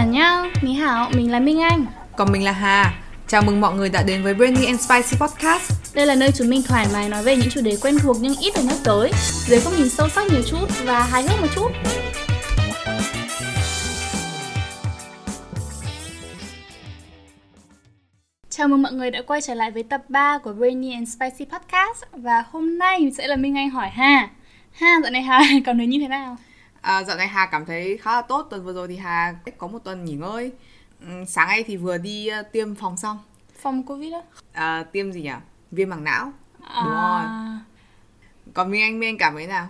Anh nhá, Mỹ Hảo, mình là Minh Anh. Còn mình là Hà. Chào mừng mọi người đã đến với Brainy and Spicy Podcast. Đây là nơi chúng mình thoải mái nói về những chủ đề quen thuộc nhưng ít được nhắc tới. Dưới góc nhìn sâu sắc nhiều chút và hài hước một chút. Chào mừng mọi người đã quay trở lại với tập 3 của Brainy and Spicy Podcast. Và hôm nay sẽ là Minh Anh hỏi Hà Hà, dạo này Hà cảm thấy như thế nào? À, Dạo này Hà cảm thấy khá là tốt Tuần vừa rồi thì Hà có một tuần nghỉ ngơi ừ, Sáng nay thì vừa đi uh, tiêm phòng xong Phòng Covid á? à, Tiêm gì nhỉ? Viêm màng não à... Đúng rồi Còn Minh Anh, Minh Anh cảm thấy nào?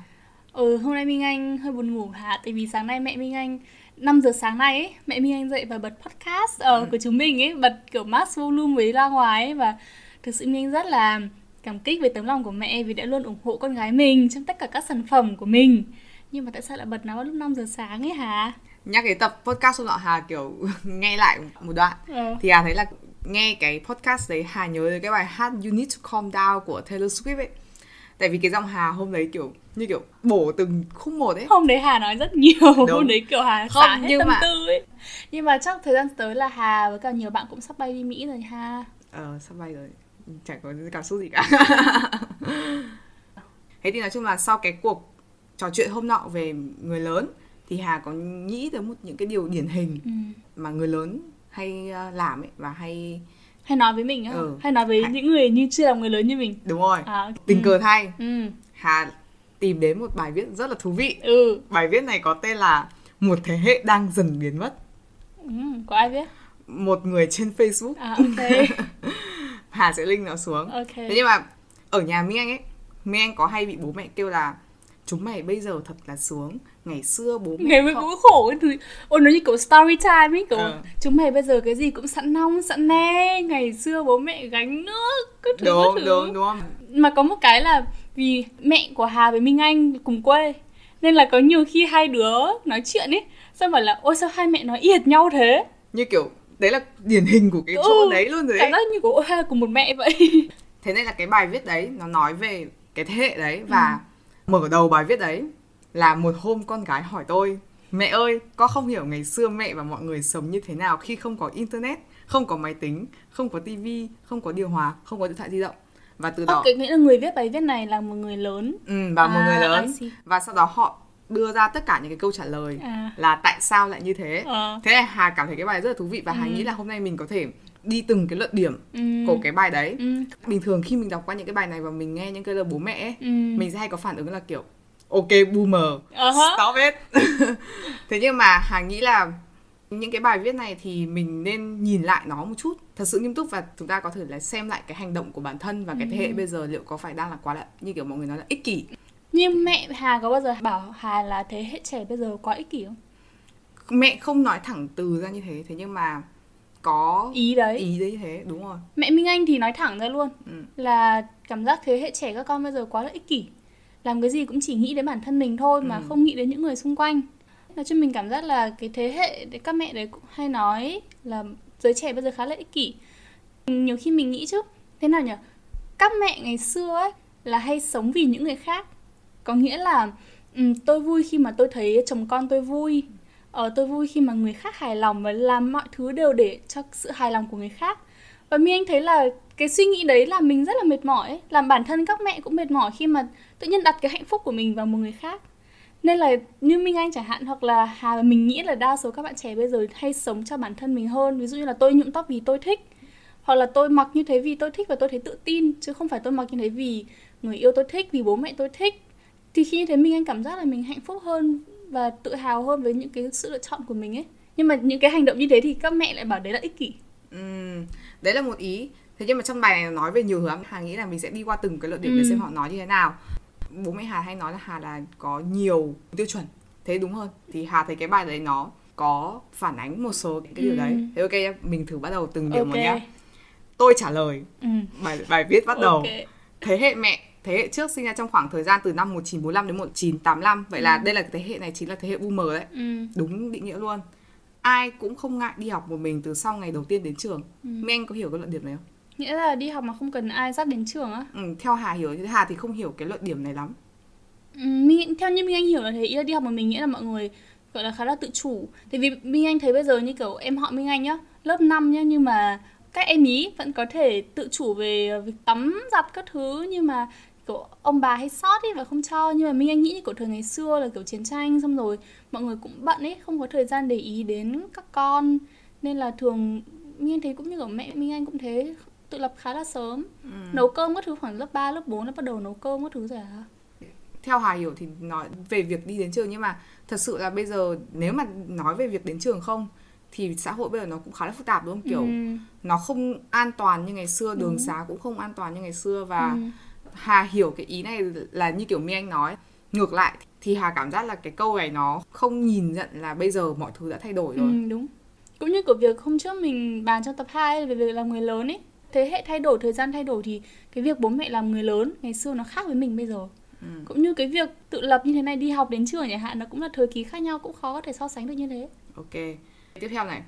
Ừ, hôm nay Minh Anh hơi buồn ngủ hả? Tại vì sáng nay mẹ Minh Anh 5 giờ sáng nay ấy, mẹ Minh Anh dậy và bật podcast ở uh, ừ. của chúng mình ấy, bật kiểu max volume với ra ngoài ấy và thực sự Minh Anh rất là cảm kích về tấm lòng của mẹ vì đã luôn ủng hộ con gái mình trong tất cả các sản phẩm của mình. Nhưng mà tại sao lại bật nó lúc 5 giờ sáng ấy hả? Nhắc cái tập podcast hôm nọ Hà kiểu nghe lại một đoạn. Ừ. thì Hà thấy là nghe cái podcast đấy Hà nhớ đến cái bài hát You Need to Calm Down của Taylor Swift ấy. Tại vì cái giọng Hà hôm đấy kiểu như kiểu bổ từng khúc một ấy. Hôm đấy Hà nói rất nhiều Đúng. hôm đấy kiểu Hà không, xả hết tâm mà... tư ấy. Nhưng mà chắc thời gian tới là Hà với cả nhiều bạn cũng sắp bay đi Mỹ rồi ha. Ờ sắp bay rồi. Chẳng có cảm xúc gì cả. Thế thì nói chung là sau cái cuộc trò chuyện hôm nọ về người lớn thì Hà có nghĩ tới một những cái điều điển hình ừ. mà người lớn hay ờ, làm ấy và hay hay nói với mình á ừ. hay nói với hay... những người như chưa là người lớn như mình đúng rồi à, tình ừ. cờ thay ừ. hà tìm đến một bài viết rất là thú vị ừ. bài viết này có tên là một thế hệ đang dần biến mất ừ, có ai viết một người trên facebook à, okay. hà sẽ link nó xuống okay. thế nhưng mà ở nhà mi anh ấy mi anh có hay bị bố mẹ kêu là chúng mày bây giờ thật là sướng. Ngày xưa bố mẹ ngày mới cũng khổ cái thứ ôi nó như kiểu story time ấy kiểu à. chúng mày bây giờ cái gì cũng sẵn nong sẵn ne ngày xưa bố mẹ gánh nước cứ thứ đúng thứ. đúng đúng. Mà có một cái là vì mẹ của Hà với Minh Anh cùng quê nên là có nhiều khi hai đứa nói chuyện ấy xong bảo là ôi sao hai mẹ nói yệt nhau thế? Như kiểu đấy là điển hình của cái ừ, chỗ đấy luôn rồi đấy cảm giác như của hai là cùng một mẹ vậy. Thế nên là cái bài viết đấy nó nói về cái thế hệ đấy và ừ Mở đầu bài viết đấy là một hôm con gái hỏi tôi Mẹ ơi, con không hiểu ngày xưa mẹ và mọi người sống như thế nào khi không có internet, không có máy tính, không có tivi, không có điều hòa, không có điện thoại di động. Và từ đó... Okay, nghĩa là người viết bài viết này là một người lớn. Ừ, và à, một người lớn. Và sau đó họ đưa ra tất cả những cái câu trả lời à. là tại sao lại như thế. À. Thế là Hà cảm thấy cái bài rất là thú vị và ừ. Hà nghĩ là hôm nay mình có thể đi từng cái luận điểm ừ. của cái bài đấy ừ. bình thường khi mình đọc qua những cái bài này và mình nghe những cái lời bố mẹ ấy, ừ. mình sẽ hay có phản ứng là kiểu ok boomer uh-huh. stop it thế nhưng mà hà nghĩ là những cái bài viết này thì mình nên nhìn lại nó một chút thật sự nghiêm túc và chúng ta có thể là xem lại cái hành động của bản thân và cái thế hệ ừ. bây giờ liệu có phải đang là quá là như kiểu mọi người nói là ích kỷ nhưng mẹ hà có bao giờ bảo hà là thế hệ trẻ bây giờ quá ích kỷ không mẹ không nói thẳng từ ra như thế thế nhưng mà có ý đấy. ý đấy thế đúng rồi. Mẹ minh anh thì nói thẳng ra luôn ừ. là cảm giác thế hệ trẻ các con bây giờ quá là ích kỷ. Làm cái gì cũng chỉ nghĩ đến bản thân mình thôi mà ừ. không nghĩ đến những người xung quanh. Nói cho mình cảm giác là cái thế hệ đấy các mẹ đấy cũng hay nói là giới trẻ bây giờ khá là ích kỷ. Nhiều khi mình nghĩ chứ thế nào nhỉ các mẹ ngày xưa ấy là hay sống vì những người khác. Có nghĩa là um, tôi vui khi mà tôi thấy chồng con tôi vui ờ, tôi vui khi mà người khác hài lòng và làm mọi thứ đều để cho sự hài lòng của người khác. Và mi anh thấy là cái suy nghĩ đấy là mình rất là mệt mỏi ấy. làm bản thân các mẹ cũng mệt mỏi khi mà tự nhiên đặt cái hạnh phúc của mình vào một người khác. Nên là như Minh Anh chẳng hạn hoặc là Hà mình nghĩ là đa số các bạn trẻ bây giờ hay sống cho bản thân mình hơn. Ví dụ như là tôi nhuộm tóc vì tôi thích hoặc là tôi mặc như thế vì tôi thích và tôi thấy tự tin chứ không phải tôi mặc như thế vì người yêu tôi thích vì bố mẹ tôi thích thì khi như thế Minh Anh cảm giác là mình hạnh phúc hơn và tự hào hơn với những cái sự lựa chọn của mình ấy. Nhưng mà những cái hành động như thế thì các mẹ lại bảo đấy là ích kỷ. Ừ, đấy là một ý. Thế nhưng mà trong bài này nói về nhiều hướng. Hà nghĩ là mình sẽ đi qua từng cái luận điểm ừ. để xem họ nói như thế nào. Bố mẹ hà hay nói là hà là có nhiều tiêu chuẩn. Thế đúng hơn. Thì hà thấy cái bài đấy nó có phản ánh một số cái, điều ừ. đấy thế ok mình thử bắt đầu từng điều okay. một nhá. Tôi trả lời. Ừ. bài bài viết bắt đầu. Okay. thế hệ mẹ thế hệ trước sinh ra trong khoảng thời gian từ năm 1945 đến 1985 vậy ừ. là đây là thế hệ này chính là thế hệ boomer đấy. Ừ. đúng định nghĩa luôn. Ai cũng không ngại đi học một mình từ sau ngày đầu tiên đến trường. Ừ. mấy anh có hiểu cái luận điểm này không? Nghĩa là đi học mà không cần ai dắt đến trường á? Ừ, theo hà hiểu hà thì không hiểu cái luận điểm này lắm. Ừ, mình theo như mình anh hiểu là thế ý là đi học một mình nghĩa là mọi người gọi là khá là tự chủ. Tại vì minh anh thấy bây giờ như kiểu em họ minh anh nhá lớp 5 nhá nhưng mà các em ý vẫn có thể tự chủ về việc tắm giặt các thứ nhưng mà kiểu ông bà hay sót ấy và không cho nhưng mà minh anh nghĩ kiểu thời ngày xưa là kiểu chiến tranh xong rồi mọi người cũng bận ấy không có thời gian để ý đến các con nên là thường minh anh thấy cũng như kiểu mẹ minh anh cũng thế tự lập khá là sớm ừ. nấu cơm các thứ khoảng lớp 3, lớp 4 nó bắt đầu nấu cơm các thứ rồi à theo Hà hiểu thì nói về việc đi đến trường nhưng mà thật sự là bây giờ nếu mà nói về việc đến trường không thì xã hội bây giờ nó cũng khá là phức tạp đúng không kiểu ừ. nó không an toàn như ngày xưa đường ừ. xá cũng không an toàn như ngày xưa và ừ. Hà hiểu cái ý này là như kiểu Mi Anh nói. Ngược lại thì Hà cảm giác là cái câu này nó không nhìn nhận là bây giờ mọi thứ đã thay đổi rồi. Ừ, đúng. Cũng như của việc hôm trước mình bàn trong tập 2 về việc làm người lớn ấy. Thế hệ thay đổi thời gian thay đổi thì cái việc bố mẹ làm người lớn ngày xưa nó khác với mình bây giờ. Ừ. cũng như cái việc tự lập như thế này đi học đến trường chẳng hạn nó cũng là thời kỳ khác nhau cũng khó có thể so sánh được như thế. Ok. Tiếp theo này.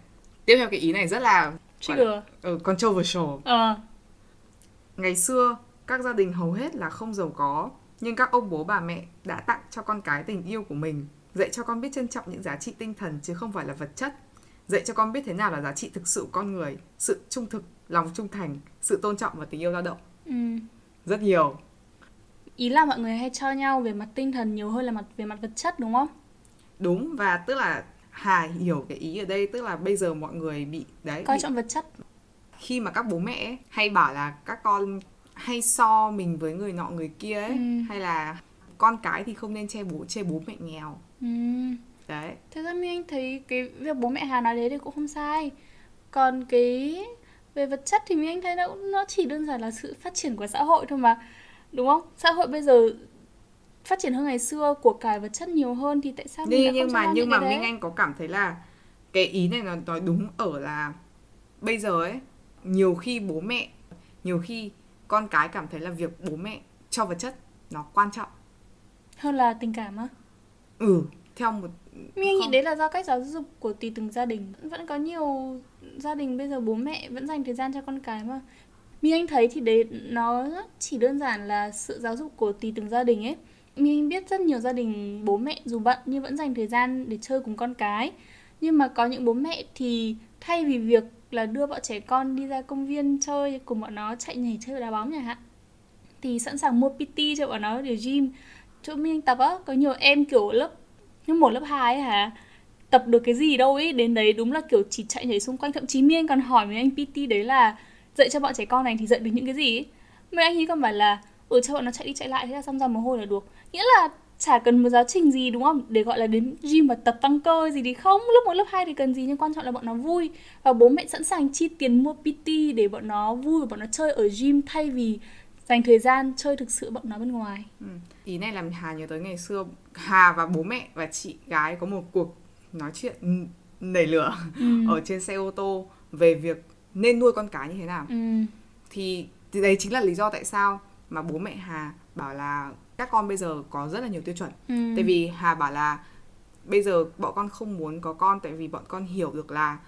Tiếp theo cái ý này rất là Trigger. Ừ, controversial ờ. ngày xưa các gia đình hầu hết là không giàu có nhưng các ông bố bà mẹ đã tặng cho con cái tình yêu của mình dạy cho con biết trân trọng những giá trị tinh thần chứ không phải là vật chất. Dạy cho con biết thế nào là giá trị thực sự con người sự trung thực lòng trung thành sự tôn trọng và tình yêu lao động. Ừ. rất nhiều. Ý là mọi người hay cho nhau về mặt tinh thần nhiều hơn là mặt về mặt vật chất đúng không? Đúng và tức là hà hiểu cái ý ở đây tức là bây giờ mọi người bị đấy coi bị... trọng vật chất. Khi mà các bố mẹ hay bảo là các con hay so mình với người nọ người kia ấy ừ. hay là con cái thì không nên che bố chê bố mẹ nghèo. Ừ. đấy. Thế ra mi anh thấy cái việc bố mẹ hà nói đấy thì cũng không sai. Còn cái về vật chất thì mi anh thấy nó nó chỉ đơn giản là sự phát triển của xã hội thôi mà đúng không? Xã hội bây giờ phát triển hơn ngày xưa của cải vật chất nhiều hơn thì tại sao mình nhưng mà nhưng mà minh anh có cảm thấy là cái ý này nó nói đúng ở là bây giờ ấy nhiều khi bố mẹ nhiều khi con cái cảm thấy là việc bố mẹ cho vật chất nó quan trọng. Hơn là tình cảm á? Ừ theo một mình nghĩ đấy là do cách giáo dục của tùy từng gia đình. Vẫn có nhiều gia đình bây giờ bố mẹ vẫn dành thời gian cho con cái mà. Mi anh thấy thì đấy nó chỉ đơn giản là sự giáo dục của tùy từng gia đình ấy. Mi anh biết rất nhiều gia đình bố mẹ dù bận nhưng vẫn dành thời gian để chơi cùng con cái. Nhưng mà có những bố mẹ thì thay vì việc là đưa bọn trẻ con đi ra công viên chơi, cùng bọn nó chạy nhảy chơi đá bóng chẳng hạn. Thì sẵn sàng mua PT cho bọn nó để gym. Chỗ mình tập á, có nhiều em kiểu lớp nhưng một, lớp hai ấy hả? Tập được cái gì đâu ấy đến đấy đúng là kiểu chỉ chạy nhảy xung quanh. Thậm chí miên còn hỏi mấy anh PT đấy là dạy cho bọn trẻ con này thì dạy được những cái gì ấy mấy anh ấy còn bảo là ừ cho bọn nó chạy đi chạy lại thế là xong ra mồ hôi là được. Nghĩa là chả cần một giáo trình gì đúng không để gọi là đến gym và tập tăng cơ gì thì không lớp một lớp 2 thì cần gì nhưng quan trọng là bọn nó vui và bố mẹ sẵn sàng chi tiền mua PT để bọn nó vui và bọn nó chơi ở gym thay vì dành thời gian chơi thực sự bọn nó bên ngoài ừ. ý này làm Hà nhớ tới ngày xưa Hà và bố mẹ và chị gái có một cuộc nói chuyện nảy lửa ừ. ở trên xe ô tô về việc nên nuôi con cái như thế nào ừ. thì, thì đấy chính là lý do tại sao mà bố mẹ Hà bảo là các con bây giờ có rất là nhiều tiêu chuẩn ừ. tại vì Hà bảo là bây giờ bọn con không muốn có con tại vì bọn con hiểu được là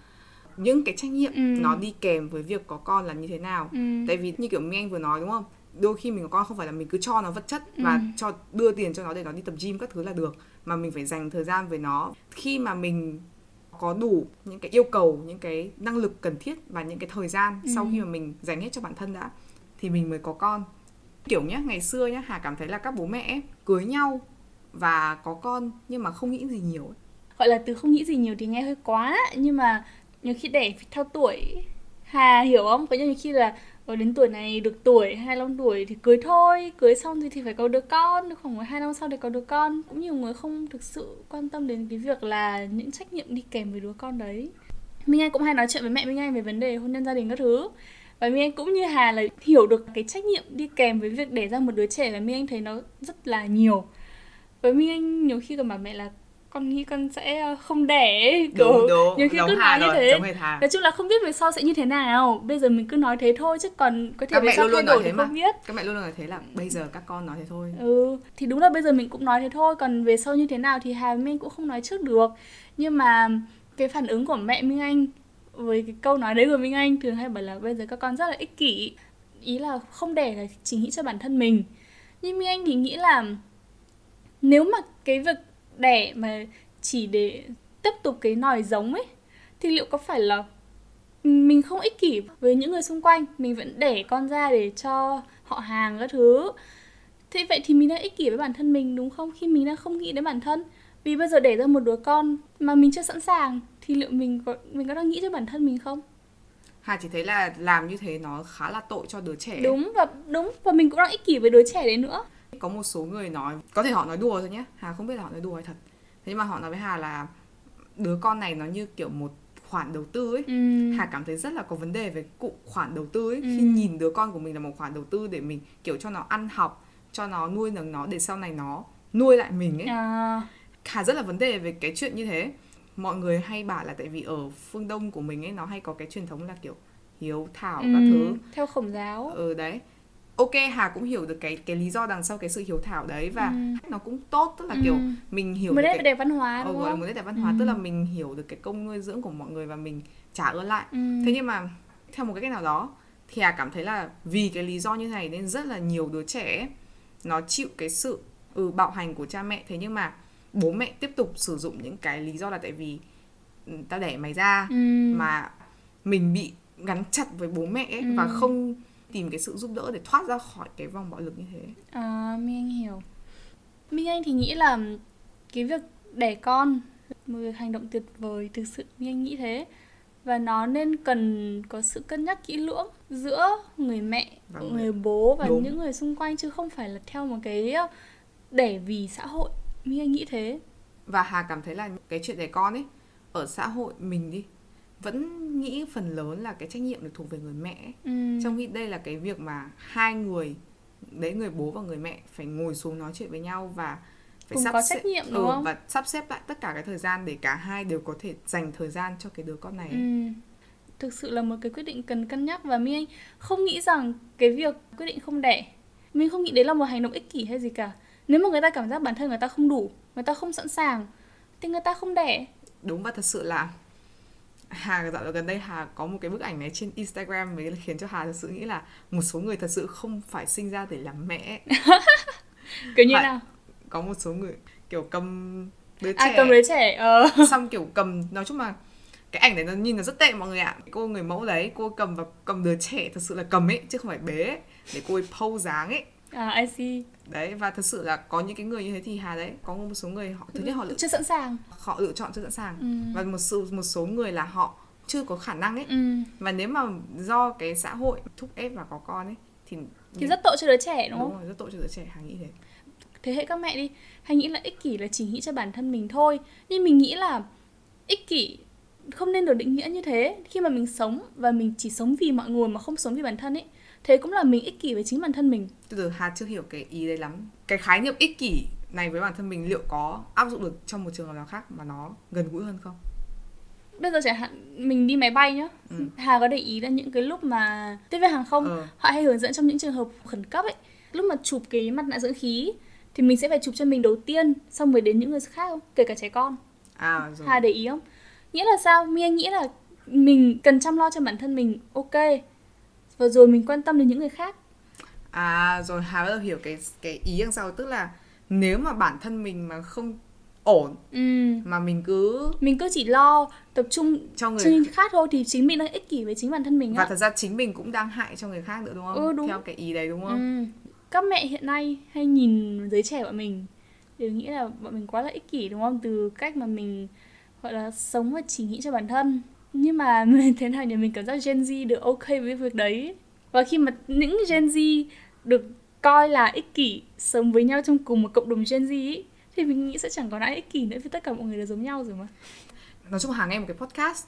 những cái trách nhiệm ừ. nó đi kèm với việc có con là như thế nào ừ. tại vì như kiểu minh anh vừa nói đúng không đôi khi mình có con không phải là mình cứ cho nó vật chất và ừ. cho đưa tiền cho nó để nó đi tập gym các thứ là được mà mình phải dành thời gian với nó khi mà mình có đủ những cái yêu cầu những cái năng lực cần thiết và những cái thời gian ừ. sau khi mà mình dành hết cho bản thân đã thì mình mới có con kiểu nhá, ngày xưa nhá, hà cảm thấy là các bố mẹ cưới nhau và có con nhưng mà không nghĩ gì nhiều ấy. gọi là từ không nghĩ gì nhiều thì nghe hơi quá, nhưng mà nhiều khi đẻ theo tuổi, hà hiểu không? Có nhiều khi là ở đến tuổi này được tuổi 25 tuổi thì cưới thôi, cưới xong thì thì phải có đứa con khoảng hai năm sau thì có đứa con. Cũng nhiều người không thực sự quan tâm đến cái việc là những trách nhiệm đi kèm với đứa con đấy. Minh Anh cũng hay nói chuyện với mẹ Minh Anh về vấn đề hôn nhân gia đình các thứ và Minh Anh cũng như Hà là hiểu được cái trách nhiệm đi kèm với việc để ra một đứa trẻ và Minh Anh thấy nó rất là nhiều. Với Minh Anh nhiều khi còn bảo mẹ là con nghĩ con sẽ ờ, không đẻ kiểu đúng, đúng. nhiều khi cứ nói như thế. nói chung là không biết về sau sẽ như thế nào. Bây giờ mình cứ nói thế thôi chứ còn có thể các về sau thay đổi thì mà. không biết. Các mẹ luôn luôn nói thế là bây giờ các con nói thế thôi. Ừ thì đúng là bây giờ mình cũng nói thế thôi. Còn về sau như thế nào thì Hà Minh cũng không nói trước được. Nhưng mà cái phản ứng của mẹ Minh Anh với cái câu nói đấy của Minh Anh, thường hay bảo là bây giờ các con rất là ích kỷ. Ý là không đẻ là chỉ nghĩ cho bản thân mình. Nhưng Minh Anh thì nghĩ là nếu mà cái việc đẻ mà chỉ để tiếp tục cái nòi giống ấy, thì liệu có phải là mình không ích kỷ với những người xung quanh? Mình vẫn để con ra để cho họ hàng các thứ. Thế vậy thì mình đang ích kỷ với bản thân mình, đúng không? Khi mình đang không nghĩ đến bản thân. Vì bây giờ để ra một đứa con mà mình chưa sẵn sàng thì liệu mình có mình có đang nghĩ cho bản thân mình không Hà chỉ thấy là làm như thế nó khá là tội cho đứa trẻ. Đúng và đúng và mình cũng đang ích kỷ với đứa trẻ đấy nữa. Có một số người nói, có thể họ nói đùa thôi nhé. Hà không biết là họ nói đùa hay thật. Thế nhưng mà họ nói với Hà là đứa con này nó như kiểu một khoản đầu tư ấy. Ừ. Hà cảm thấy rất là có vấn đề về cụ khoản đầu tư ấy. Ừ. Khi nhìn đứa con của mình là một khoản đầu tư để mình kiểu cho nó ăn học, cho nó nuôi nấng nó để sau này nó nuôi lại mình ấy. À. Hà rất là vấn đề về cái chuyện như thế mọi người hay bảo là tại vì ở phương đông của mình ấy nó hay có cái truyền thống là kiểu hiếu thảo ừ, các thứ theo khổng giáo ừ đấy ok hà cũng hiểu được cái cái lý do đằng sau cái sự hiếu thảo đấy và ừ. nó cũng tốt tức là ừ. kiểu mình hiểu một nét cái... đẹp văn hóa đúng ừ, không? một nét đẹp văn hóa ừ. tức là mình hiểu được cái công nuôi dưỡng của mọi người và mình trả ơn lại ừ. thế nhưng mà theo một cái cách nào đó thì hà cảm thấy là vì cái lý do như này nên rất là nhiều đứa trẻ nó chịu cái sự ừ bạo hành của cha mẹ thế nhưng mà bố mẹ tiếp tục sử dụng những cái lý do là tại vì ừ, ta đẻ mày ra ừ. mà mình bị gắn chặt với bố mẹ ấy, ừ. và không tìm cái sự giúp đỡ để thoát ra khỏi cái vòng bạo lực như thế. À, Minh Anh hiểu. Minh Anh thì nghĩ là cái việc đẻ con một việc hành động tuyệt vời thực sự Minh Anh nghĩ thế và nó nên cần có sự cân nhắc kỹ lưỡng giữa người mẹ, và người bố và Đúng. những người xung quanh chứ không phải là theo một cái đẻ vì xã hội Minh Anh nghĩ thế và Hà cảm thấy là cái chuyện đẻ con ấy ở xã hội mình đi vẫn nghĩ phần lớn là cái trách nhiệm được thuộc về người mẹ ừ. trong khi đây là cái việc mà hai người đấy người bố và người mẹ phải ngồi xuống nói chuyện với nhau và phải Cùng sắp có xếp, trách nhiệm đúng ừ, không? và sắp xếp lại tất cả cái thời gian để cả hai đều có thể dành thời gian cho cái đứa con này. Ừ. Thực sự là một cái quyết định cần cân nhắc và Mi Anh không nghĩ rằng cái việc quyết định không đẻ mình không nghĩ đấy là một hành động ích kỷ hay gì cả nếu mà người ta cảm giác bản thân người ta không đủ người ta không sẵn sàng thì người ta không đẻ. Đúng và thật sự là Hà dạo gần đây Hà có một cái bức ảnh này trên Instagram mới khiến cho Hà thật sự nghĩ là một số người thật sự không phải sinh ra để làm mẹ. Kiểu như nào? Có một số người kiểu cầm đứa à, trẻ. à, cầm đứa trẻ ờ. xong kiểu cầm nói chung là cái ảnh này nó nhìn nó rất tệ mọi người ạ. Cô người mẫu đấy cô cầm và cầm đứa trẻ thật sự là cầm ấy chứ không phải bế ấy, để cô ấy pose dáng ấy à I see. Đấy và thật sự là có những cái người như thế thì hà đấy có một số người họ thứ nhất họ lựa chưa sẵn sàng. Họ lựa chọn chưa sẵn sàng. Ừ. và một số một số người là họ chưa có khả năng ấy. Ừ. và nếu mà do cái xã hội thúc ép và có con ấy thì thì rất tội cho đứa trẻ đúng, đúng không? Rồi, rất tội cho đứa trẻ hà nghĩ thế. Thế hệ các mẹ đi hay nghĩ là ích kỷ là chỉ nghĩ cho bản thân mình thôi. Nhưng mình nghĩ là ích kỷ không nên được định nghĩa như thế. Khi mà mình sống và mình chỉ sống vì mọi người mà không sống vì bản thân ấy thế cũng là mình ích kỷ với chính bản thân mình. Từ từ hà chưa hiểu cái ý đấy lắm. Cái khái niệm ích kỷ này với bản thân mình liệu có áp dụng được trong một trường hợp nào khác mà nó gần gũi hơn không? Bây giờ chẳng hạn mình đi máy bay nhá. Ừ. hà có để ý là những cái lúc mà tiếp viên hàng không ừ. họ hay hướng dẫn trong những trường hợp khẩn cấp ấy. Lúc mà chụp cái mặt nạ dưỡng khí thì mình sẽ phải chụp cho mình đầu tiên xong mới đến những người khác không kể cả trẻ con. À, rồi. hà để ý không? Nghĩa là sao? Mi anh nghĩ là mình cần chăm lo cho bản thân mình ok và rồi mình quan tâm đến những người khác à rồi hà bắt đầu hiểu cái cái ý đằng sau tức là nếu mà bản thân mình mà không ổn ừ. mà mình cứ mình cứ chỉ lo tập trung cho người, người khác thôi thì chính mình đang ích kỷ với chính bản thân mình và á. thật ra chính mình cũng đang hại cho người khác nữa đúng không ừ, đúng. theo cái ý đấy đúng không ừ. các mẹ hiện nay hay nhìn giới trẻ bọn mình đều nghĩ là bọn mình quá là ích kỷ đúng không từ cách mà mình gọi là sống và chỉ nghĩ cho bản thân nhưng mà thế nào thì mình cảm giác Gen Z được ok với việc đấy. Và khi mà những Gen Z được coi là ích kỷ sống với nhau trong cùng một cộng đồng Gen Z ấy, thì mình nghĩ sẽ chẳng còn ai ích kỷ nữa vì tất cả mọi người đều giống nhau rồi mà. Nói chung hàng nghe một cái podcast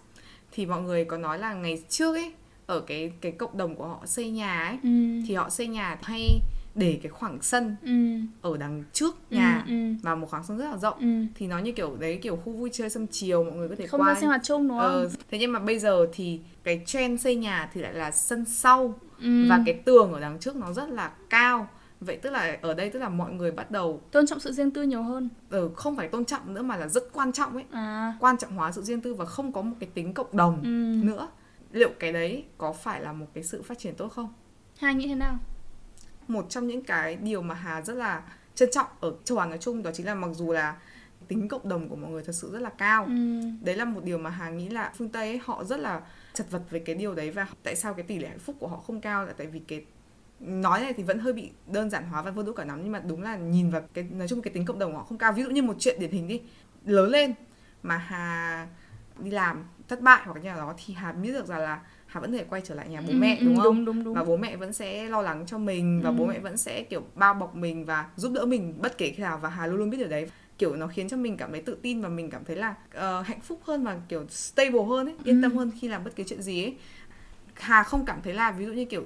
thì mọi người có nói là ngày trước ấy ở cái cái cộng đồng của họ xây nhà ấy ừ. thì họ xây nhà hay để cái khoảng sân ừ. ở đằng trước nhà ừ, ừ. một khoảng sân rất là rộng ừ. thì nó như kiểu đấy kiểu khu vui chơi sân chiều mọi người có thể không qua sinh hoạt chung đúng không? Ờ, thế nhưng mà bây giờ thì cái trend xây nhà thì lại là sân sau ừ. và cái tường ở đằng trước nó rất là cao vậy tức là ở đây tức là mọi người bắt đầu tôn trọng sự riêng tư nhiều hơn ừ, không phải tôn trọng nữa mà là rất quan trọng ấy à. quan trọng hóa sự riêng tư và không có một cái tính cộng đồng ừ. nữa liệu cái đấy có phải là một cái sự phát triển tốt không hai nghĩ thế nào một trong những cái điều mà Hà rất là trân trọng ở châu Á nói chung đó chính là mặc dù là tính cộng đồng của mọi người thật sự rất là cao ừ. đấy là một điều mà hà nghĩ là phương tây ấy, họ rất là chật vật về cái điều đấy và tại sao cái tỷ lệ hạnh phúc của họ không cao là tại vì cái nói này thì vẫn hơi bị đơn giản hóa và vô đũa cả lắm nhưng mà đúng là nhìn vào cái nói chung cái tính cộng đồng của họ không cao ví dụ như một chuyện điển hình đi lớn lên mà hà đi làm thất bại hoặc cái nhà đó thì hà biết được rằng là hà vẫn thể quay trở lại nhà bố Ừ, mẹ ừ, đúng không đúng, đúng, đúng. và bố mẹ vẫn sẽ lo lắng cho mình và Ừ. bố mẹ vẫn sẽ kiểu bao bọc mình và giúp đỡ mình bất kể khi nào và hà luôn luôn biết điều đấy kiểu nó khiến cho mình cảm thấy tự tin và mình cảm thấy là ờ, hạnh phúc hơn và kiểu stable hơn ấy yên tâm Ừ. hơn khi làm bất cứ chuyện gì ấy hà không cảm thấy là ví dụ như kiểu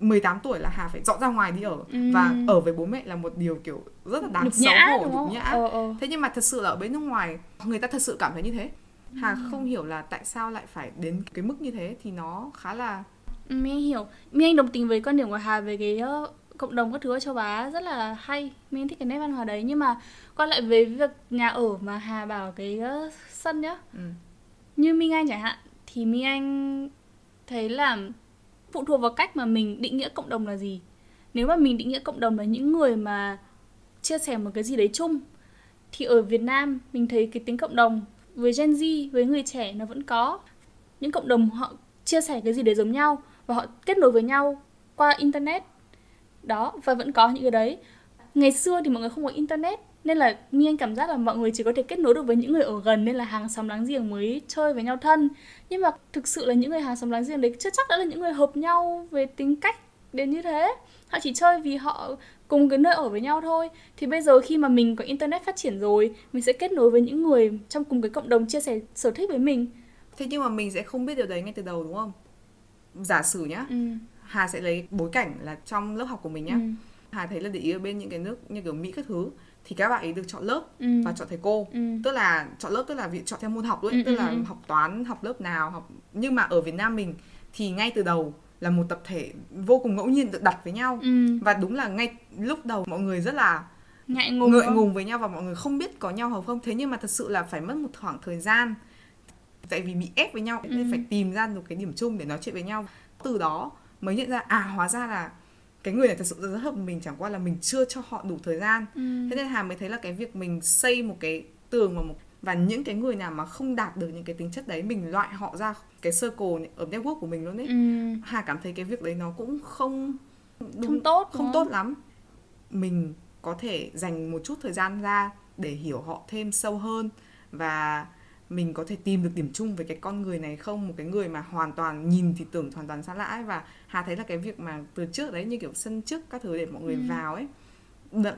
18 tuổi là Hà phải dọn ra ngoài đi ở Ừ. và ở với bố mẹ là một điều kiểu rất là đáng xấu hổ nhục nhã ờ, ờ. thế nhưng mà thật sự là ở bên nước ngoài người ta thật sự cảm thấy như thế Hà không hiểu là tại sao lại phải đến cái mức như thế thì nó khá là Ừ, Mi hiểu. Mi Anh đồng tình với quan điểm của Hà về cái cộng đồng các thứ ở châu Á rất là hay. Mi Anh thích cái nét văn hóa đấy. Nhưng mà quay lại về việc nhà ở mà Hà bảo cái sân nhá. Ừ. như Minh Anh chẳng hạn thì Minh Anh thấy là phụ thuộc vào cách mà mình định nghĩa cộng đồng là gì. Nếu mà mình định nghĩa cộng đồng là những người mà chia sẻ một cái gì đấy chung thì ở Việt Nam mình thấy cái tính cộng đồng với Gen Z, với người trẻ nó vẫn có. Những cộng đồng họ chia sẻ cái gì đấy giống nhau và họ kết nối với nhau qua internet. Đó, và vẫn có những cái đấy. Ngày xưa thì mọi người không có internet, nên là mi anh cảm giác là mọi người chỉ có thể kết nối được với những người ở gần, nên là hàng xóm láng giềng mới chơi với nhau thân. Nhưng mà thực sự là những người hàng xóm láng giềng đấy chưa chắc đã là những người hợp nhau về tính cách đến như thế. Họ chỉ chơi vì họ cùng cái nơi ở với nhau thôi thì bây giờ khi mà mình có internet phát triển rồi mình sẽ kết nối với những người trong cùng cái cộng đồng chia sẻ sở thích với mình thế nhưng mà mình sẽ không biết điều đấy ngay từ đầu đúng không giả sử nhá ừ. Hà sẽ lấy bối cảnh là trong lớp học của mình nhá Ừ. Hà thấy là để ý ở bên những cái nước như kiểu Mỹ các thứ thì các bạn ấy được chọn lớp Ừ. và chọn thầy cô Ừ. tức là chọn lớp tức là việc chọn theo môn học luôn Ừ, tức ừ, là ừ. học toán học lớp nào học nhưng mà ở Việt Nam mình thì ngay từ đầu là một tập thể vô cùng ngẫu nhiên được đặt với nhau Ừ. và đúng là ngay lúc đầu mọi người rất là ngại ngùng không? ngùng với nhau và mọi người không biết có nhau hợp không thế nhưng mà thật sự là phải mất một khoảng thời gian tại vì bị ép với nhau nên Ừ. phải tìm ra được cái điểm chung để nói chuyện với nhau từ đó mới nhận ra à hóa ra là cái người này thật sự rất hợp mình chẳng qua là mình chưa cho họ đủ thời gian Ừ. thế nên hà mới thấy là cái việc mình xây một cái tường và một và những cái người nào mà không đạt được những cái tính chất đấy mình loại họ ra cái circle ở network của mình luôn đấy Ừ. hà cảm thấy cái việc đấy nó cũng không không tốt không đúng tốt lắm. Mình có thể dành một chút thời gian ra để hiểu họ thêm sâu hơn và mình có thể tìm được điểm chung với cái con người này không? Một cái người mà hoàn toàn nhìn thì tưởng hoàn toàn xa lạ ấy. Và hà thấy là cái việc mà từ trước đấy như kiểu sân trước các thứ để mọi người Ừ. vào ấy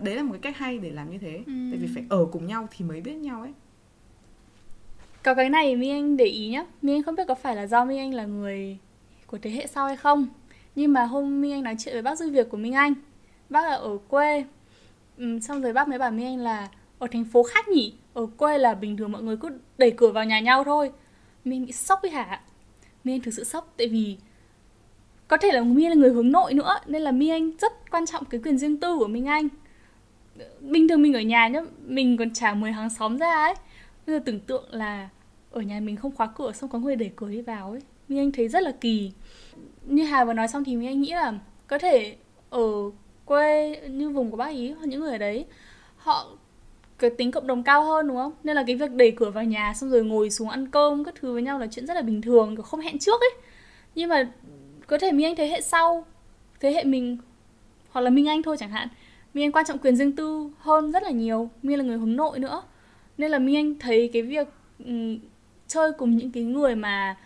đấy là một cái cách hay để làm như thế. Ừ. tại vì phải ở cùng nhau thì mới biết nhau ấy có cái này Mi Anh để ý nhá. Mi Anh không biết có phải là do Mi Anh là người của thế hệ sau hay không. Nhưng mà hôm Mi Anh nói chuyện với bác dư việc của Minh Anh. Bác là ở quê. Ừ, Xong rồi bác mới bảo Mi Anh là Ở thành phố khác nhỉ? Ở quê là bình thường mọi người cứ đẩy cửa vào nhà nhau thôi. Mi Anh bị sốc với hả? Mi Anh thực sự sốc Tại vì có thể là Mi Anh là người hướng nội nữa Nên là Mi Anh rất quan trọng cái quyền riêng tư của Minh Anh. Bình thường mình ở nhà nhá Mình còn trả mời hàng xóm ra ấy. Bây giờ tưởng tượng là ở nhà mình không khóa cửa xong có người để cửa đi vào ấy nhưng Anh thấy rất là kỳ Như Hà vừa nói xong thì Minh Anh nghĩ là có thể ở quê như vùng của bác ý hoặc những người ở đấy họ cái tính cộng đồng cao hơn đúng không? Nên là cái việc đẩy cửa vào nhà xong rồi ngồi xuống ăn cơm các thứ với nhau là chuyện rất là bình thường, kiểu không hẹn trước ấy. Nhưng mà có thể Minh Anh thế hệ sau, thế hệ mình hoặc là Minh Anh thôi chẳng hạn. Minh Anh quan trọng quyền riêng tư hơn rất là nhiều. Minh là người hướng nội nữa nên là Minh Anh thấy cái việc ừm, chơi cùng những cái người mà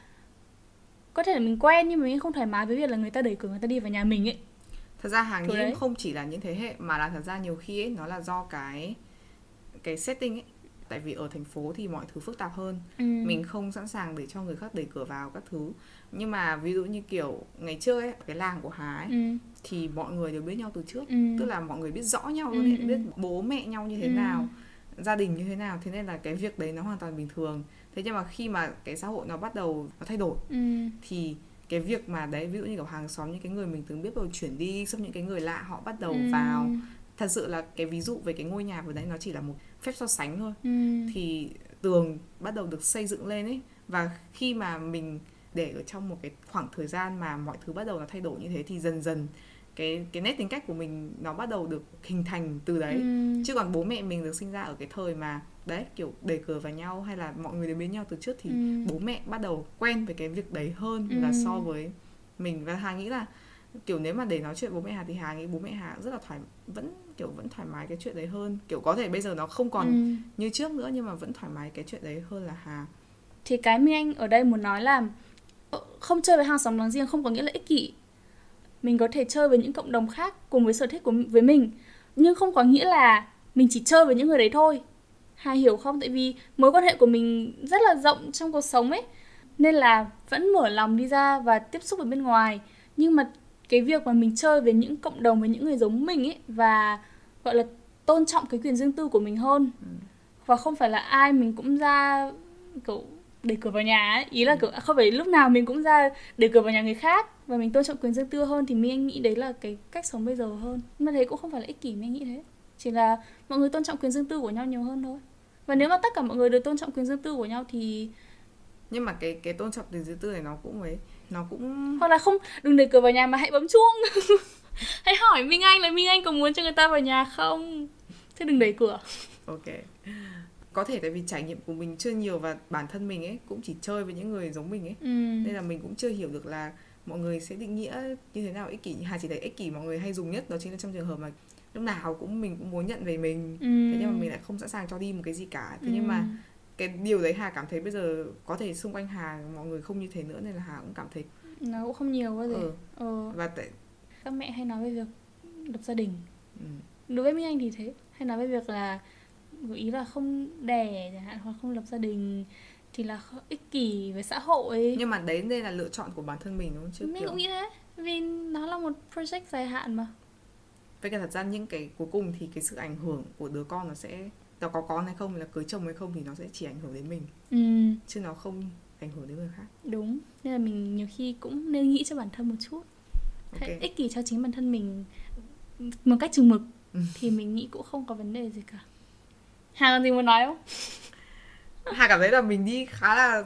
có thể là mình quen nhưng mà mình không thoải mái với việc là người ta đẩy cửa người ta đi vào nhà mình ấy thật ra hàng đấy. không chỉ là những thế hệ mà là thật ra nhiều khi ấy nó là do cái cái setting ấy tại vì ở thành phố thì mọi thứ phức tạp hơn ừ. mình không sẵn sàng để cho người khác đẩy cửa vào các thứ nhưng mà ví dụ như kiểu ngày trước ấy cái làng của Hà ấy ừ. thì mọi người đều biết nhau từ trước Ừ. tức là mọi người biết rõ nhau luôn Ừ, ấy, ừ. biết bố mẹ nhau như thế Ừ. nào gia đình như thế nào thế nên là cái việc đấy nó hoàn toàn bình thường thế nhưng mà khi mà cái xã hội nó bắt đầu nó thay đổi Ừ. thì cái việc mà đấy ví dụ như kiểu hàng xóm những cái người mình từng biết đầu chuyển đi xong những cái người lạ họ bắt đầu Ừ. vào thật sự là cái ví dụ về cái ngôi nhà vừa đấy nó chỉ là một phép so sánh thôi Ừ. thì tường bắt đầu được xây dựng lên ấy và khi mà mình để ở trong một cái khoảng thời gian mà mọi thứ bắt đầu nó thay đổi như thế thì dần dần cái cái nét tính cách của mình nó bắt đầu được hình thành từ đấy Ừ. chứ còn bố mẹ mình được sinh ra ở cái thời mà đấy kiểu đề cờ vào nhau hay là mọi người đều biết nhau từ trước thì Ừ. bố mẹ bắt đầu quen với cái việc đấy hơn Ừ. là so với mình và hà nghĩ là kiểu nếu mà để nói chuyện bố mẹ hà thì hà nghĩ bố mẹ hà rất là thoải vẫn kiểu vẫn thoải mái cái chuyện đấy hơn kiểu có thể bây giờ nó không còn Ừ. như trước nữa nhưng mà vẫn thoải mái cái chuyện đấy hơn là hà thì cái Minh Anh ở đây muốn nói là ờ, không chơi với hàng xóm láng giềng không có nghĩa là ích kỷ mình có thể chơi với những cộng đồng khác cùng với sở thích của với mình. Nhưng không có nghĩa là mình chỉ chơi với những người đấy thôi. Hà hiểu không? Tại vì mối quan hệ của mình rất là rộng trong cuộc sống ấy. Nên là vẫn mở lòng đi ra và tiếp xúc với bên ngoài. Nhưng mà cái việc mà mình chơi với những cộng đồng với những người giống mình ấy và gọi là tôn trọng cái quyền riêng tư của mình hơn. Và không phải là ai mình cũng ra kiểu để cửa vào nhà ấy. ý là kiểu không phải lúc nào mình cũng ra để cửa vào nhà người khác. Và mình tôn trọng quyền riêng tư hơn thì mình anh nghĩ đấy là cái cách sống bây giờ hơn. Nhưng mà thế cũng không phải là ích kỷ mình nghĩ thế. Chỉ là mọi người tôn trọng quyền riêng tư của nhau nhiều hơn thôi. Và nếu mà tất cả mọi người đều tôn trọng quyền riêng tư của nhau thì nhưng mà cái cái tôn trọng tình riêng tư này nó cũng ấy nó cũng hoặc là không đừng để cửa vào nhà mà hãy bấm chuông. Hãy hỏi Minh Anh là Minh Anh có muốn cho người ta vào nhà không? Thế đừng đẩy cửa. Ok có thể tại vì trải nghiệm của mình chưa nhiều và bản thân mình ấy cũng chỉ chơi với những người giống mình ấy ừ. nên là mình cũng chưa hiểu được là mọi người sẽ định nghĩa như thế nào ích kỷ hà chỉ thấy ích kỷ mọi người hay dùng nhất đó chính là trong trường hợp mà lúc nào cũng mình cũng muốn nhận về mình Ừ. thế nhưng mà mình lại không sẵn sàng cho đi một cái gì cả thế nhưng mà cái điều đấy hà cảm thấy bây giờ có thể xung quanh hà mọi người không như thế nữa nên là hà cũng cảm thấy nó cũng không nhiều bao giờ ừ. ờ. và tại các mẹ hay nói về việc lập gia đình ừ. đối với Minh Anh thì thế hay nói về việc là ý là không đẻ chẳng hạn hoặc không lập gia đình thì là ích kỷ với xã hội. Nhưng mà đấy đây là lựa chọn của bản thân mình đúng không? Chứ mình kiểu cũng nghĩ thế vì nó là một project dài hạn mà. Với cả thật ra những cái cuối cùng thì cái sự ảnh hưởng của đứa con nó sẽ nó có con hay không là cưới chồng hay không thì nó sẽ chỉ ảnh hưởng đến mình. Ừ, chứ nó không ảnh hưởng đến người khác. Đúng. Nên là mình nhiều khi cũng nên nghĩ cho bản thân một chút. Ok. hãy ích kỷ cho chính bản thân mình một cách chừng mực Ừ. thì mình nghĩ cũng không có vấn đề gì cả Hà còn gì muốn nói không? hà cảm thấy là mình đi khá là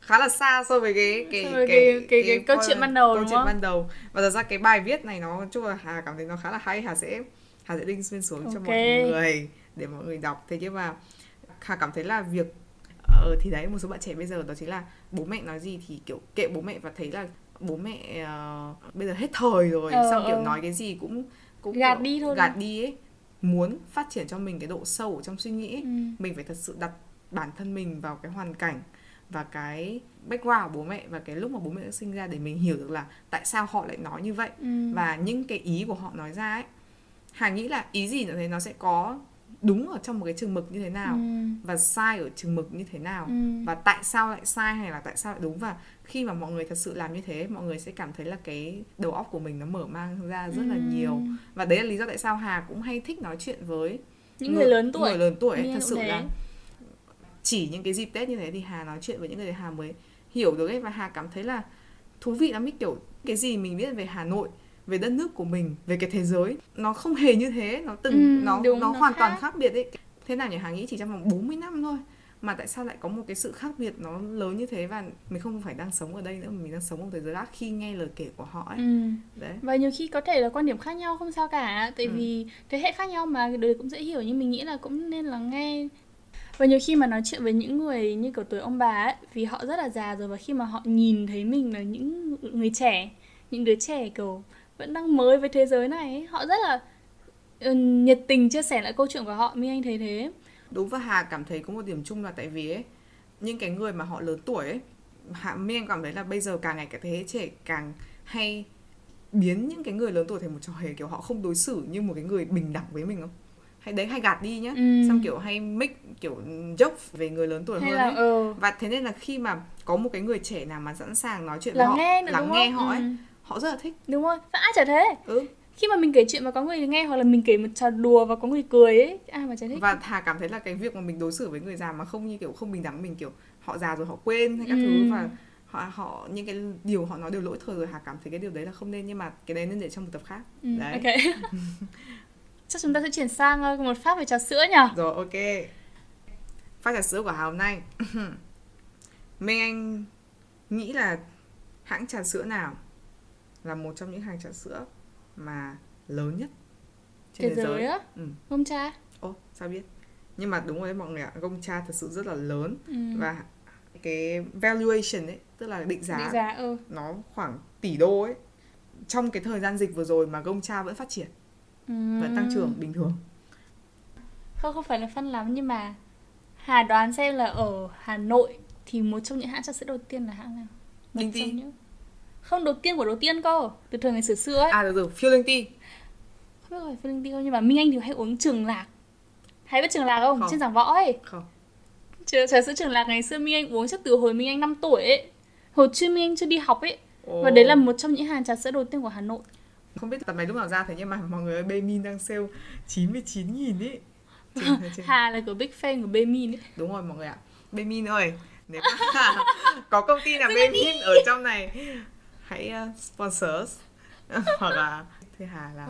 khá là xa so với cái cái So với cái- cái- cái câu chuyện ban đầu, câu chuyện ban đầu và thật ra cái bài viết này nó chung là hà cảm thấy nó khá là hay hà sẽ hà sẽ link lên xuống cho Ok. mọi người để mọi người đọc thế nhưng mà hà cảm thấy là việc ờ thì đấy một số bạn trẻ bây giờ đó chính là bố mẹ nói gì thì kiểu kệ bố mẹ và thấy là bố mẹ ờ, bây giờ hết thời rồi Ờ, xong kiểu ờ. nói cái gì cũng cũng Gạt kiểu đi thôi. gạt đi ấy muốn phát triển cho mình cái độ sâu ở trong suy nghĩ ấy, Ừ. mình phải thật sự đặt bản thân mình vào cái hoàn cảnh và cái background của bố mẹ và cái lúc mà bố mẹ đã sinh ra để mình hiểu được là tại sao họ lại nói như vậy Ừ. và những cái ý của họ nói ra ấy Hà nghĩ là ý gì nữa thế nó sẽ có đúng ở trong một cái chừng mực như thế nào Ừ. và sai ở chừng mực như thế nào Ừ. và tại sao lại sai hay là tại sao lại đúng và khi mà mọi người thật sự làm như thế mọi người sẽ cảm thấy là cái đầu óc của mình nó mở mang ra rất là Ừ. nhiều và đấy là lý do tại sao Hà cũng hay thích nói chuyện với những người lớn tuổi người lớn tuổi ấy, thật sự thế. là chỉ những cái dịp Tết như thế thì Hà nói chuyện với những người Hà mới hiểu được ấy và Hà cảm thấy là thú vị lắm ấy kiểu cái gì mình biết về Hà Nội về đất nước của mình về cái thế giới nó không hề như thế nó từng Ừ, nó đúng, nó nó hoàn toàn khác. biệt ấy thế nào nhỉ Hà nghĩ chỉ trong vòng 40 năm thôi mà tại sao lại có một cái sự khác biệt nó lớn như thế và mình không phải đang sống ở đây nữa mà mình đang sống ở thế giới khác khi nghe lời kể của họ ấy Ừ. đấy và nhiều khi có thể là quan điểm khác nhau không sao cả tại Ừ. vì thế hệ khác nhau mà đời cũng dễ hiểu nhưng mình nghĩ là cũng nên lắng nghe và nhiều khi mà nói chuyện với những người như kiểu tuổi ông bà ấy vì họ rất là già rồi và khi mà họ nhìn thấy mình là những người trẻ những đứa trẻ kiểu vẫn đang mới với thế giới này ấy, họ rất là ừ, nhiệt tình chia sẻ lại câu chuyện của họ minh anh thấy thế Đúng và Hà cảm thấy có một điểm chung là tại vì ấy những cái người mà họ lớn tuổi ấy Hà Minh Anh cảm thấy là bây giờ càng ngày cái thế hệ trẻ càng hay biến những cái người lớn tuổi thành một trò hề kiểu họ không đối xử như một cái người bình đẳng với mình không? Hay đấy hay gạt đi nhá. Ừ. Xong kiểu hay make kiểu joke về người lớn tuổi hay hơn là ấy. ờ Và thế nên là khi mà có một cái người trẻ nào mà sẵn sàng nói chuyện với lắng họ, nghe nữa lắng nghe không họ ấy, Ừ. họ rất là thích. đúng rồi và ai chả thế Ừ. khi mà mình kể chuyện mà có người nghe hoặc là mình kể một trò đùa và có người cười ấy ai mà chả thích Và Hà cảm thấy là cái việc mà mình đối xử với người già mà không như kiểu không bình đẳng mình kiểu họ già rồi họ quên hay các Ừ. thứ và họ họ những cái điều họ nói đều lỗi thời rồi Hà cảm thấy cái điều đấy là không nên nhưng mà cái đấy nên để trong một tập khác. Ừ, Đấy. ok chắc chúng ta sẽ chuyển sang ờ, một phát về trà sữa nhỉ Rồi ok. Phát trà sữa của Hà hôm nay. Minh Anh nghĩ là hãng trà sữa nào là một trong những hàng trà sữa mà lớn nhất trên thế, thế giới á ừ. Gongcha ồ sao biết nhưng mà đúng rồi đấy mọi người ạ Gongcha thật sự rất là lớn ừ. và cái valuation ấy tức là định giá, định giá ừ. nó khoảng tỷ đô ấy trong cái thời gian dịch vừa rồi mà Gongcha vẫn phát triển ừ. vẫn tăng trưởng bình thường không không phải là phân lắm nhưng mà Hà đoán xem là ở Hà Nội thì một trong những hãng trà sữa đầu tiên là hãng nào? Linh Ti. Những... Không đầu tiên của đầu tiên cơ, từ thời ngày xưa xưa ấy. À được rồi, Phiêu Linh Ti. Không biết gọi Phiêu Linh Ti không nhưng mà Minh Anh thì hay uống Trường Lạc. Hay biết Trường Lạc không? không. Trên giảng võ ấy. Không. Trà, trà sữa Trường Lạc ngày xưa Minh Anh uống chắc từ hồi Minh Anh 5 tuổi ấy. Hồi chưa Minh Anh chưa đi học ấy. Oh. Và đấy là một trong những hàng trà sữa đầu tiên của Hà Nội. Không biết tập này lúc nào ra thế nhưng mà mọi người ơi Baemin đang sale 99 nghìn ấy Hà là của Big Fan của Bemin ấy. Đúng rồi mọi người ạ. Bemin ơi, nếu mà có công ty nào Bemin ở trong này hãy uh, sponsor hoặc là thế Hà là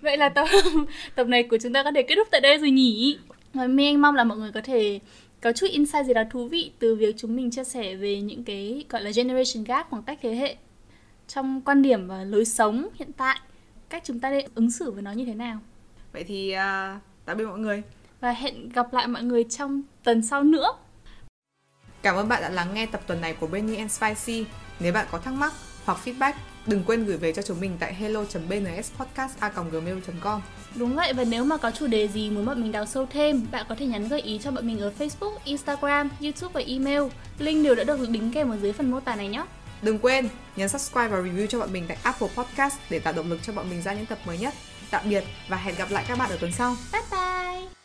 Vậy là tập tập này của chúng ta có thể kết thúc tại đây rồi nhỉ? Và mình mong là mọi người có thể có chút insight gì đó thú vị từ việc chúng mình chia sẻ về những cái gọi là generation gap khoảng cách thế hệ trong quan điểm và lối sống hiện tại. Cách chúng ta nên ứng xử với nó như thế nào? Vậy thì uh, tạm biệt mọi người. Và hẹn gặp lại mọi người trong tuần sau nữa. Cảm ơn bạn đã lắng nghe tập tuần này của Benny and Spicy nếu bạn có thắc mắc hoặc feedback đừng quên gửi về cho chúng mình tại hello.bnspodcast.gmail.com Đúng vậy và nếu mà có chủ đề gì muốn bọn mình đào sâu thêm, bạn có thể nhắn gợi ý cho bọn mình ở Facebook, Instagram, YouTube và email. Link đều đã được đính kèm ở dưới phần mô tả này nhé. Đừng quên nhấn subscribe và review cho bọn mình tại Apple Podcast để tạo động lực cho bọn mình ra những tập mới nhất. Tạm biệt và hẹn gặp lại các bạn ở tuần sau. Bye bye!